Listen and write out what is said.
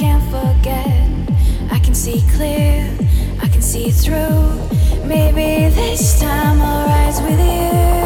can't forget. I can see clear, I can see through. Maybe this time I'll rise with you.